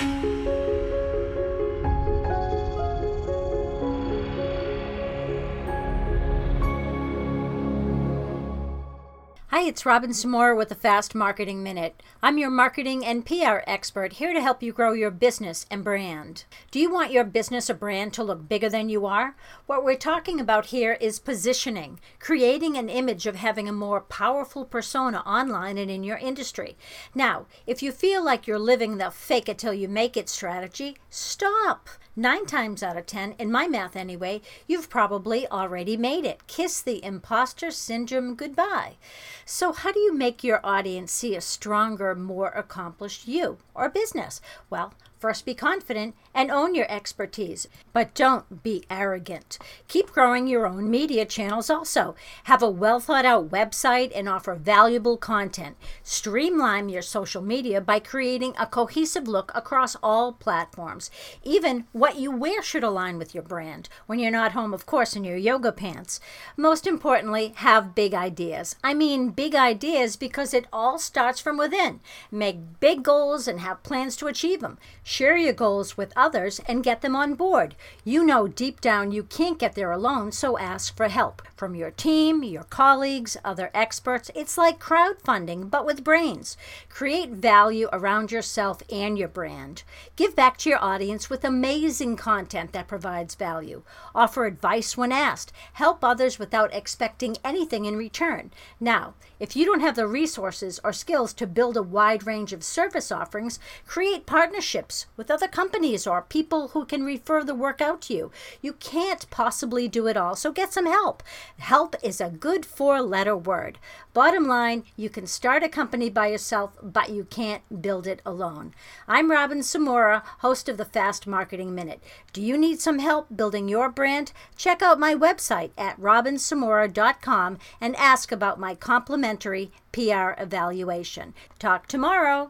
you Hi, it's Robin Samora with the Fast Marketing Minute. I'm your marketing and PR expert here to help you grow your business and brand. Do you want your business or brand to look bigger than you are? What we're talking about here is positioning, creating an image of having a more powerful persona online and in your industry. Now, if you feel like you're living the fake it till you make it strategy, stop. Nine times out of ten, in my math anyway, you've probably already made it. Kiss the imposter syndrome goodbye. So, how do you make your audience see a stronger, more accomplished you or business? Well, First, be confident and own your expertise, but don't be arrogant. Keep growing your own media channels also. Have a well thought out website and offer valuable content. Streamline your social media by creating a cohesive look across all platforms. Even what you wear should align with your brand. When you're not home, of course, in your yoga pants. Most importantly, have big ideas. I mean, big ideas because it all starts from within. Make big goals and have plans to achieve them. Share your goals with others and get them on board. You know deep down you can't get there alone, so ask for help from your team, your colleagues, other experts. It's like crowdfunding, but with brains. Create value around yourself and your brand. Give back to your audience with amazing content that provides value. Offer advice when asked. Help others without expecting anything in return. Now, if you don't have the resources or skills to build a wide range of service offerings, create partnerships with other companies or people who can refer the work out to you. You can't possibly do it all, so get some help. Help is a good four letter word. Bottom line, you can start a company by yourself, but you can't build it alone. I'm Robin Samora, host of the Fast Marketing Minute. Do you need some help building your brand? Check out my website at robinsamora.com and ask about my complimentary PR evaluation. Talk tomorrow.